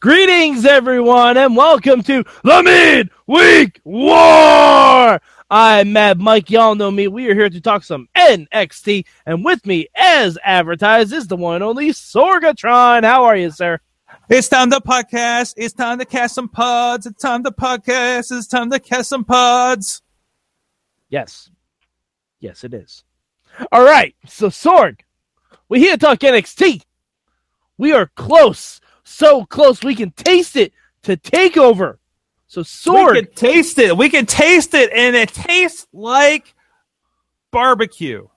Greetings, everyone, and welcome to the Midweek War. I'm Mad Mike. Y'all know me. We are here to talk some NXT, and with me, as advertised, is the one and only Sorgatron. How are you, sir? It's time to podcast. It's time to cast some pods. It's time to podcast. It's time to cast some pods. Yes. Yes, it is. All right. So, Sorg, we here to talk NXT. We are close. So close we can taste it to take over. So, Sorg. We can taste it. We can taste it, and it tastes like barbecue.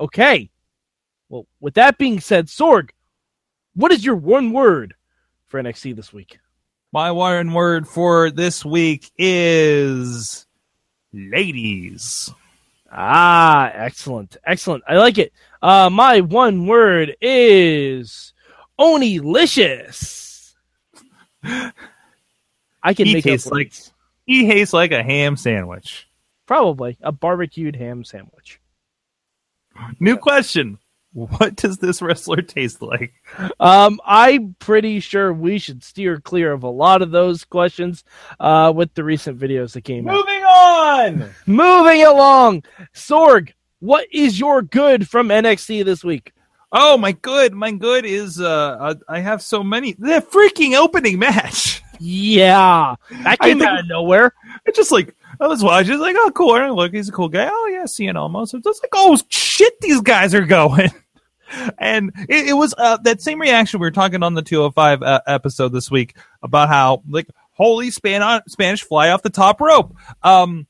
Okay. Well, with that being said, Sorg, what is your one word for NXT this week? My one word for this week is ladies. Ah, excellent. Excellent. I like it. Uh, my one word is Onilicious. I can He make tastes like he tastes like a ham sandwich. probably a barbecued ham sandwich. New question. What does this wrestler taste like? Um, I'm pretty sure we should steer clear of a lot of those questions uh, with the recent videos that came out. Moving on. Moving along, Sorg, what is your good from NXT this week? Oh my good, my good is uh, uh I have so many. The freaking opening match. Yeah, that I came think- out of nowhere. It's just like I was watching, it's like, oh cool, I look, he's a cool guy. Oh yeah, seeing almost. It's just like, oh shit, these guys are going. And it, it was uh, that same reaction we were talking on the 205 uh, episode this week about how like holy span on Spanish fly off the top rope. Um,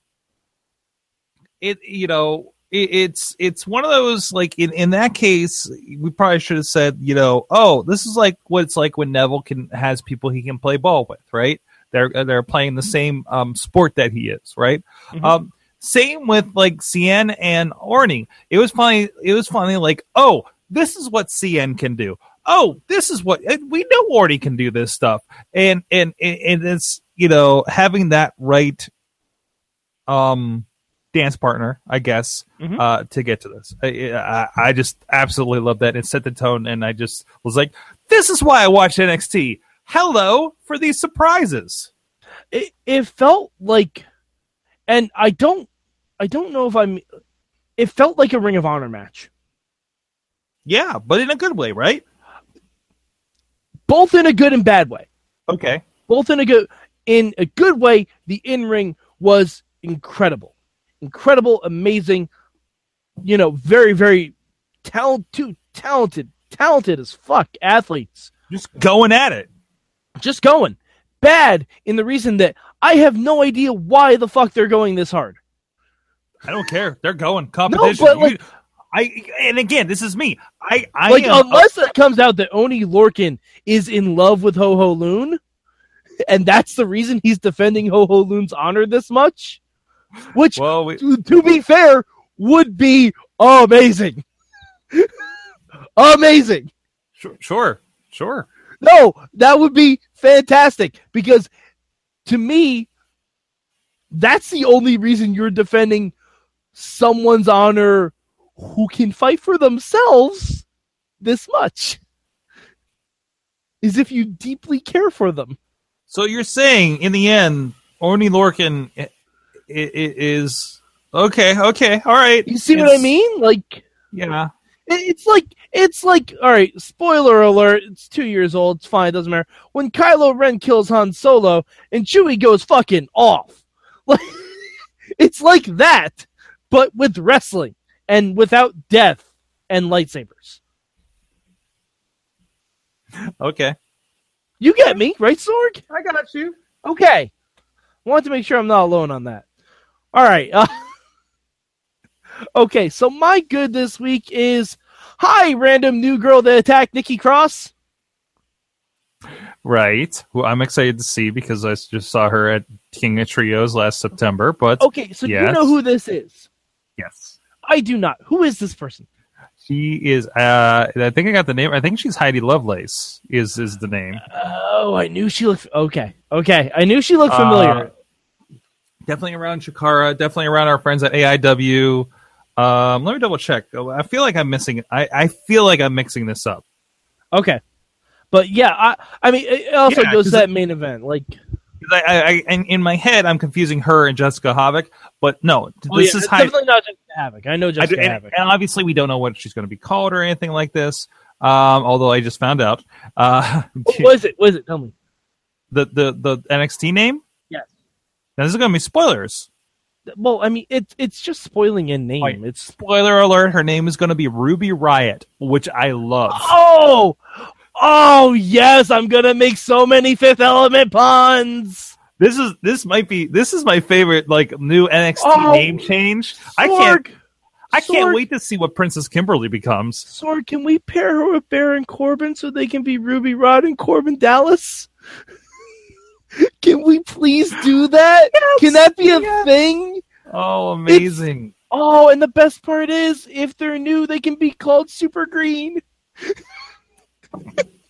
it you know it's it's one of those like in in that case we probably should have said you know oh this is like what it's like when Neville can has people he can play ball with right? They're they're playing the same um sport that he is right? Um same with like Cien and Oney it was funny it was funny like oh this is what Cien can do. Oh this is what we know Oney can do this stuff. And and and it's you know having that right um dance partner, I guess, Mhm. uh, to get to this. I, I, I just absolutely love that. It set the tone, and I just was like, "This is why I watch NXT." Hello for these surprises. It it felt like, and I don't, I don't know if I'm. It felt like a Ring of Honor match, Yeah, but in a good way, right? both in a good and bad way. Okay. both in a good in a good way the in-ring was incredible incredible amazing you know very very talent too talented talented as fuck athletes Just going at it. just going bad in the reason that i have no idea why the fuck they're going this hard I don't care. They're going competition. No, but, like- You- I and again, this is me. I I like am, unless it comes out that Oney Lorcan is in love with Ho Ho Lun and that's the reason he's defending Ho Ho Lun's honor this much which well, we, to, to be fair, would be amazing. amazing. sure, sure, sure. No, that would be fantastic because to me, that's the only reason you're defending someone's honor who can fight for themselves this much. Is if you deeply care for them. So you're saying in the end, Oney Lorcan i- i- i- okay. Okay, all right. You see what I mean? Like Yeah. It- It's like it's like all right. Spoiler alert! It's two years old. It's fine. It doesn't matter. When Kylo Ren kills Han Solo and Chewie goes fucking off, like it's like that, but with wrestling and without death and lightsabers. Okay. You get me, right, Sorg? I got you. Okay. Want to make sure I'm not alone on that. All right. Uh, okay, so my good this week is Hi, random new girl that attacked Nikki Cross. Right. Who I'm excited to see because I just saw her at King of Trios last September. But Okay, so you Yes. know who this is. yes, I do not. Who is this person? she is. Uh, I think I got the name. I think she's Heidi Lovelace. Is is the name? Oh, I knew she looked okay. Okay, I knew she looked familiar. Uh, definitely around Chikara. Definitely around our friends at AIW. Um, let me double check. I feel like I'm missing. I, I feel like I'm mixing this up. okay, but yeah, I I mean it also Yeah, goes to that main event. Like, I, I, I in, in my head, I'm confusing her and Jessica Havoc. But no, this yeah, is Heidi. definitely not Jessica Havoc. I know I do- Jessica and, Havoc. and obviously, we don't know what she's going to be called or anything like this. Um, although I just found out uh, What was it? What is it? Tell me. the the the NXT name. Now this is going to be spoilers. Well, I mean, it's it's just spoiling in name. Right. It's Spoiler alert: her name is going to be Ruby Riot, which I love. oh, oh yes, I'm gonna make so many Fifth Element puns. This is this might be this is my favorite like new NXT Oh, name change. I can't I can't Sorg. wait to see what Princess Kimber Lee becomes. Sorg, can we pair her with Baron Corbin so they can be Ruby Rhod and Corbin Dallas? can we please do that? can that be a yes. thing? Oh, amazing! Oh, and the best part is, if they're new, they can be called Super Green.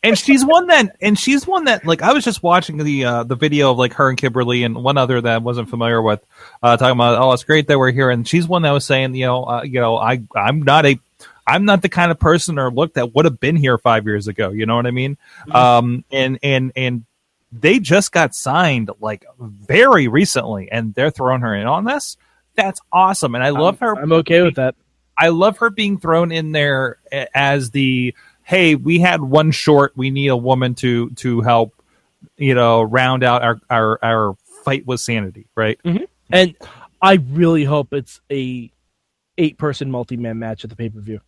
and she's one that and she's one that like I was just watching the uh, the video of like her and Kimber Lee and one other that I wasn't familiar with uh, talking about oh it's great that we're here and she's one that was saying you know uh, you know I I'm not a I'm not the kind of person or look that would have been here five years ago you know what I mean um and and and they just got signed like very recently and they're throwing her in on this that's awesome and I love her I'm okay with that. I love her being thrown in there as the hey, we had one short, we need a woman to to help, you know, round out our our our fight with sanity, right? Mm-hmm. And I really hope it's a eight person multi man match at the pay per view.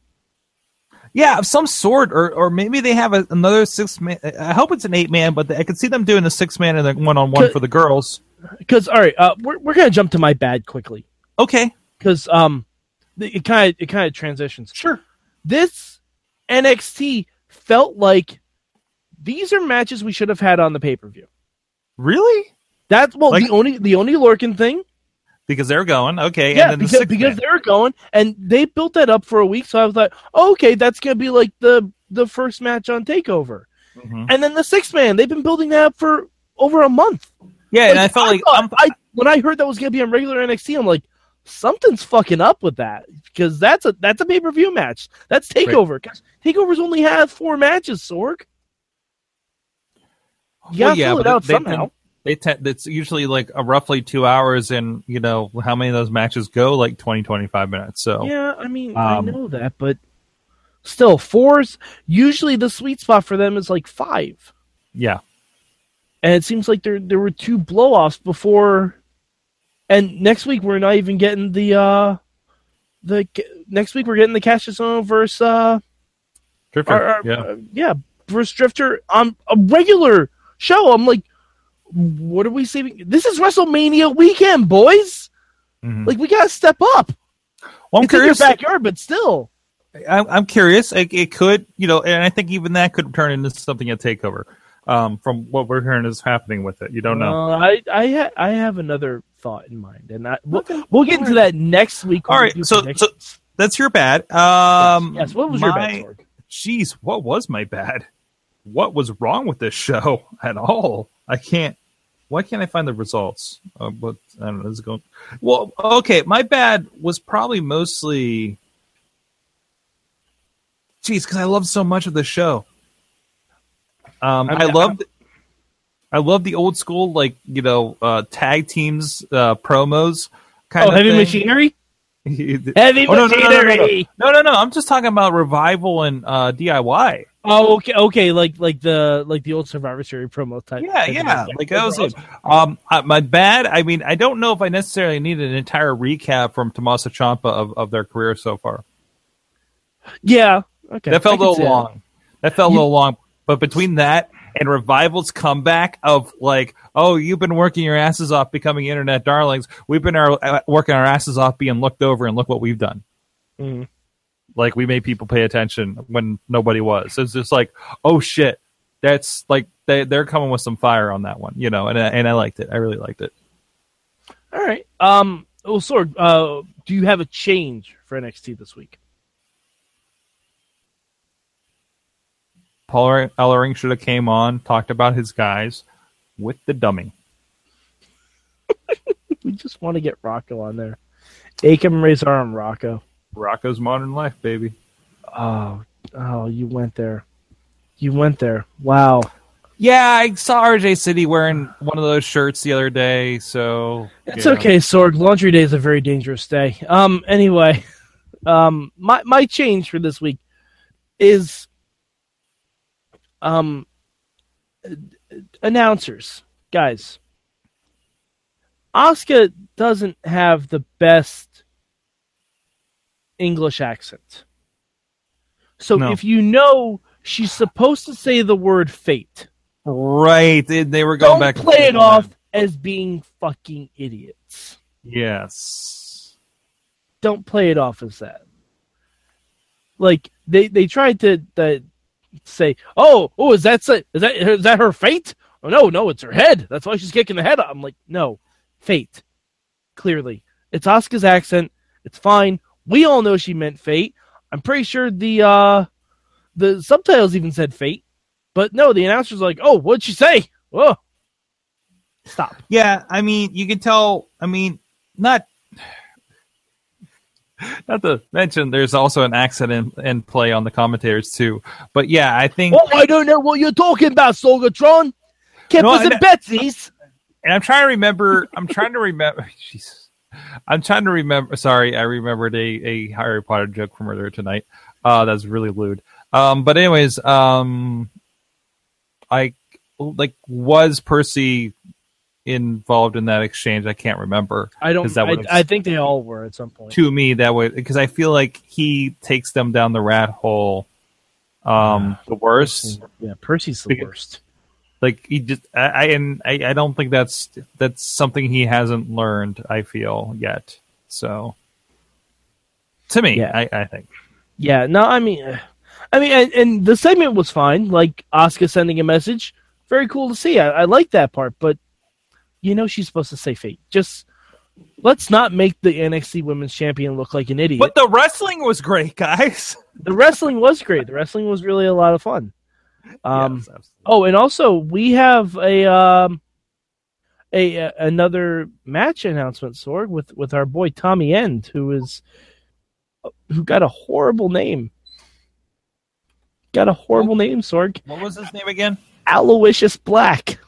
Yeah, of some sort, or or maybe they have a, another six man. I hope it's an eight man, but I could see them doing a six man and a one on one for the girls. Because all right, uh, we're we're gonna jump to my bad quickly Okay, because um, it kind of it kind of transitions. sure. This NXT felt like these are matches we should have had on the pay per view. Really? That's well Like- the only the only Lorcan thing. Because they're going okay, yeah, and then the because, because man. they're going and they built that up for a week. So I was like, oh, okay, that's gonna be like the the first match on Takeover, Mhm. and then the six man. They've been building that up for over a month. yeah, and I felt like thought- I when I heard that was gonna be on regular NXT, I'm like, something's fucking up with that because that's a that's a pay per view match. That's Takeover. 'Cause Takeovers only have four matches. Sorg. You Well, gotta fill it out somehow. They tend, it's usually like a roughly two hours, and you know how many of those matches go like 20, 25 minutes. So Yeah, I mean, Um, I know that, but still, fours. Usually, the sweet spot for them is like five, yeah, and it seems like there there were two blow offs before. And next week we're not even getting the uh the next week we're getting the Cassius Ohno versus uh Drifter, our- our- yeah. uh, yeah versus Drifter on a regular show. I'm like, what are we saving? This is WrestleMania weekend, boys. Mhm. Like we gotta step up. Well, I'm it's in your backyard, but still. I'm, I'm curious. It, it could, you know, and I think even that could turn into something a takeover. Um, from what we're hearing is happening with it, you don't know. Uh, I I ha- I have another thought in mind, and I, we'll, we'll get into that next week. All right, All we right, do so- That's your bad. Um, yes, what was your bad? Jeez, what was my bad? What was wrong with this show at all? I can't. Why can't I find the results? Uh, but I don't know. Is going. Well, okay. My bad was probably mostly. Jeez, because I love so much of the show. Um, I'm- I loved. I love the old school, like you know, uh, tag teams uh, promos. Kind Oh, of heavy thing. machinery. Heavy Oh, no, no, no, no, machinery. No, no, no. I'm just talking about revival and uh, DIY. Oh, okay, okay, like like the like the old Survivor Series promo type. Yeah, type yeah. Like that was it. Um, my bad. I mean, I don't know if I necessarily need an entire recap from Tommaso Ciampa of, of their career so far. Yeah, okay. That felt a little see that. long. That felt a little long. But between that and revival's comeback of like, oh, you've been working your asses off becoming internet darlings. We've been our, uh, working our asses off being looked over, and look what we've done. Mhm. Like we made people pay attention when nobody was. It's just like, oh shit, that's like they they're coming with some fire on that one, you know. And I, and I liked it. I really liked it. All right. Um. Oh, Sorg. Uh, do you have a change for NXT this week? Paul Ellering should have came on, talked about his guys with the dummy. we just want to get Rocco on there. Akam Rezar arm, Rocco. Rocco's Modern Life, baby. Oh, oh, you went there. You went there. Wow. Yeah, I saw RJ City wearing one of those shirts the other day, so It's yeah. okay, Sorg. Laundry day is a very dangerous day. Um. Anyway, um. My my change for this week is um announcers, guys. Asuka doesn't have the best English accent. So No. if you know she's supposed to say the word fate, Right, they, they were going don't back. play it off that. as being fucking idiots. Yes. don't play it off as that. Like they they tried to uh, say, "Oh, oh, is that is that is that her fate?" Oh no, no, it's her head. That's why she's kicking the head. I'm like, no, fate. Clearly, it's Asuka's accent. It's fine. We all know she meant fate. I'm pretty sure the uh the subtitles even said fate, but no, the announcer's like, "Oh, what'd she say?" Oh, stop. Yeah, I mean, you can tell. I mean, not not to mention, there's also an accent in, in play on the commentators too. But yeah, I think, Oh, I don't know what you're talking about, Sorgatron. Kept No, us I in know- Betsy's. and I'm trying to remember. I'm trying to remember. Jesus, I'm trying to remember. Sorry, I remembered a, a Harry Potter joke from earlier tonight. Uh, that's really lewd. Um, but anyways, um, I like was Percy involved in that exchange? I can't remember. I don't. That I, I think they all were at some point. to me that way because I feel like he takes them down the rat hole um the worst Yeah, Percy's the Because- worst. Like he just I, I and I, I don't think that's that's something he hasn't learned I feel yet so to me Yeah. I, I think Yeah, no, I mean, uh, I mean, and, and the segment was fine. Like Asuka sending a message, very cool to see. I, I like that part, but you know she's supposed to say fate. Just let's not make the NXT Women's Champion look like an idiot. but the wrestling was great guys the wrestling was great. The wrestling was really a lot of fun. Um, Yes. Oh, and also we have a um a, a another match announcement, Sorg, with with our boy Tommy End, who is who got a horrible name. Got a horrible name, Sorg. what was his name again Aloysius Black.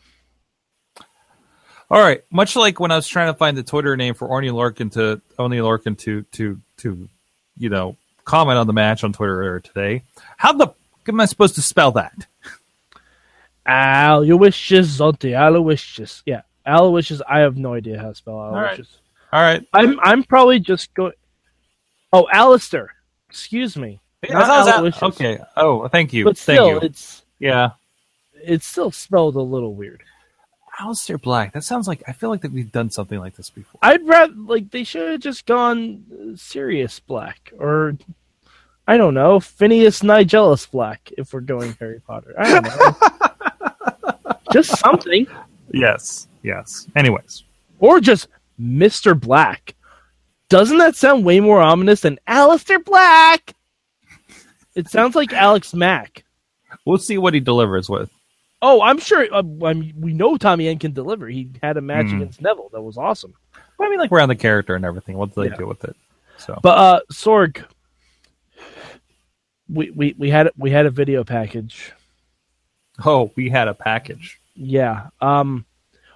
all right much like when I was trying to find the Twitter name for Oney Lorcan to Oney Lorcan to to to you know comment on the match on Twitter earlier today how the am I supposed to spell that Aloysius Zonte. Aloysius. Yeah. Aloysius. I have no idea how to spell. Aloysius. All right. All right. I'm I'm probably just going Oh, Aleister. Excuse me. Not How's that- Aloysius. Okay. Oh, thank you. But thank still, you. it's Yeah. it's still spelled a little weird. Aleister Black. That sounds like I feel like that we've done something like this before. I'd rather like they should have just gone Sirius Black or I don't know Phineas Nigellus Black if we're going Harry Potter. I don't know, just something Yes. Yes. Anyways. or just Mister Black. Doesn't that sound way more ominous than Aleister Black? It sounds like Alex Mack. We'll see what he delivers with. Oh, I'm sure. Uh, I mean, we know Tommy End can deliver. He had a match Hmm. against Neville that was awesome. But I mean like around the character and everything. What do they Yeah. do with it? So But uh Sorg, we, we we had we had a video package. Oh, we had a package. Yeah. Um,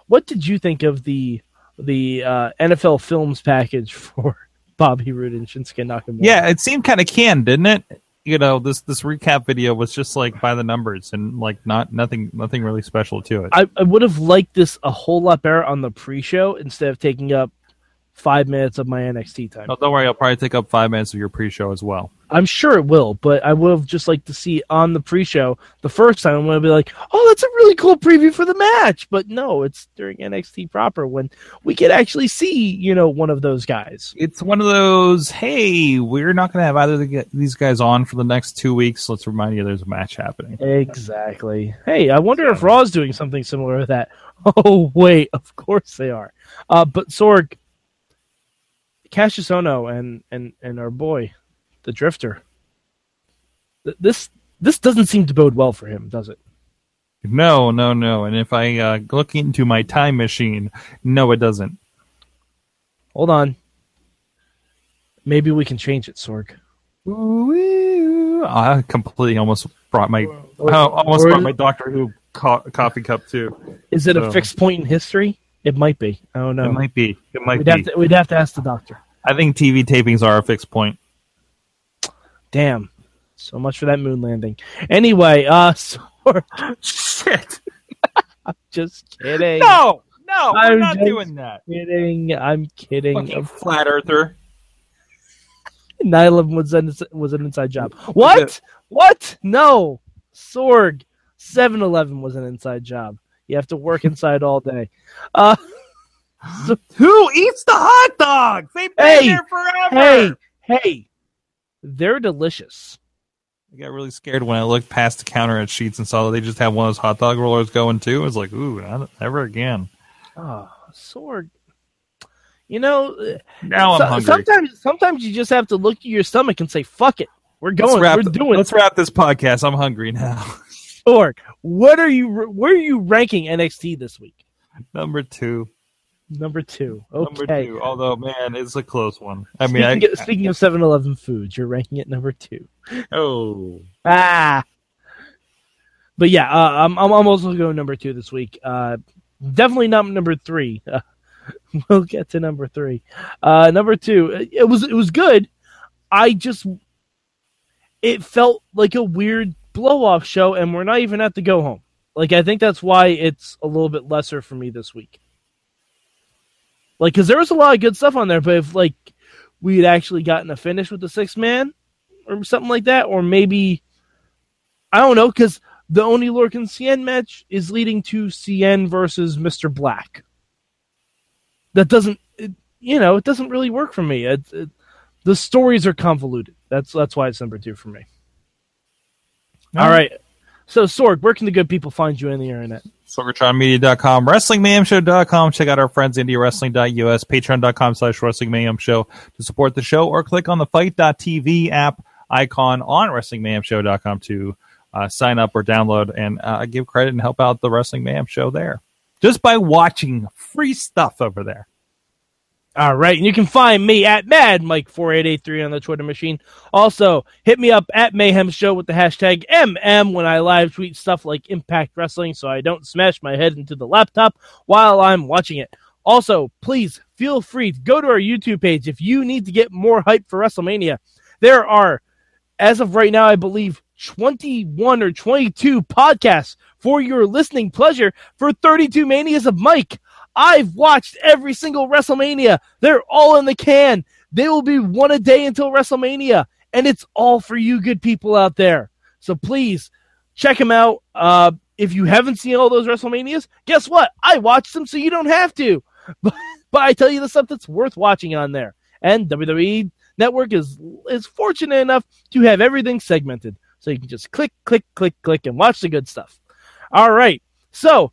what did you think of the the uh, NFL Films package for Bobby Roode and Shinsuke Nakamura? Yeah, it seemed kind of canned, didn't it? You know, this this recap video was just like by the numbers and like not nothing nothing really special to it. I, I would have liked this a whole lot better on the pre-show instead of taking up five minutes of my NXT time. No, don't worry. I'll probably take up five minutes of your pre-show as well. I'm sure it will, but I would have just liked to see on the pre-show the first time. I'm going to be like, "Oh, that's a really cool preview for the match," but no, it's during NXT proper when we could actually see, you know, one of those guys. It's one of those. Hey, we're not going to have either of the- these guys on for the next two weeks. Let's remind you there's a match happening. Exactly. Hey, I wonder if Raw's doing something similar to that. Oh wait, of course they are. Uh, but Sorg, Cassius Ohno, and and and our boy, the Drifter. Th- This this doesn't seem to bode well for him, does it? No, no, no. And if I uh, look into my time machine, no, it doesn't. Hold on. Maybe we can change it, Sorg. Ooh, I completely almost brought my I almost brought my Doctor Who co- coffee cup too. Is it a fixed point in history? It might be. I don't know. It might be. It might we'd be. have to we'd have to ask the doctor. I think TV tapings are a fixed point. Damn. So much for that moon landing. Anyway, uh Sorg, Shit. I'm just kidding. No, no, we're I'm not just doing that. kidding. I'm kidding. Fucking flat earther. 9/11 was an was an inside job. What? What? No. Sorg. 7-Eleven was an inside job. You have to work inside all day. Uh, Who eats the hot dogs? They've been Hey, there forever. hey, hey. They're delicious. I got really scared when I looked past the counter at Sheetz and saw that they just had one of those hot dog rollers going too. I was like, ooh, not, never again. Oh, Sorg. You know, uh, Now I'm so- hungry. sometimes sometimes you just have to look at your stomach and say, "Fuck it. We're Let's going. wrap We're th- doing Let's wrap this podcast. I'm hungry now. Sorg. What are you where are you ranking NXT this week? Number two. Number 2. Okay. Number two. Although, man, it's a close one. I mean, speaking, I, of, speaking of 7-Eleven foods, you're ranking it number 2. oh, Ah. But yeah, uh, I'm I'm also going number two this week. Uh, definitely not number three. Uh, we'll get to number three. Uh, number two, it was it was good. I just it felt like a weird blow off show, and we're not even at the go home. Like I think that's why it's a little bit lesser for me this week. Like, because there was a lot of good stuff on there, but if like we had actually gotten a finish with the six man or something like that, or maybe I don't know, because the Oney Lorcan Cien match is leading to Cien versus Mr. Black. That doesn't, it, you know, it doesn't really work for me. It, it, the stories are convoluted. That's that's why it's number two for me. All right. So, Sorg, where can the good people find you on the internet? SorgatronMedia.com, WrestlingMayhemShow.com. Check out our friends, IndieWrestling.us, Patreon.com slash Wrestling Mayhem Show to support the show, or click on the FITE.tv app icon on WrestlingMayhemShow.com to uh, sign up or download and uh, give credit and help out the Wrestling Mayhem Show there. Just by watching free stuff over there. All right, and you can find me at Mad Mike four eight eight three on the Twitter machine. Also, hit me up at Mayhem Show with the hashtag MM when I live tweet stuff like Impact Wrestling, so I don't smash my head into the laptop while I'm watching it. Also, please feel free to go to our YouTube page if you need to get more hype for WrestleMania. There are, as of right now, I believe. 21 or 22 podcasts for your listening pleasure for 32 Manias of Mike. I've watched every single WrestleMania. They're all in the can. They will be one a day until WrestleMania. And it's all for you good people out there. So please check them out. Uh, if you haven't seen all those WrestleManias, guess what? I watched them so you don't have to. But, but I tell you the stuff that's worth watching on there. And WWE Network is is fortunate enough to have everything segmented. So you can just click, click, click, click, and watch the good stuff. All right. So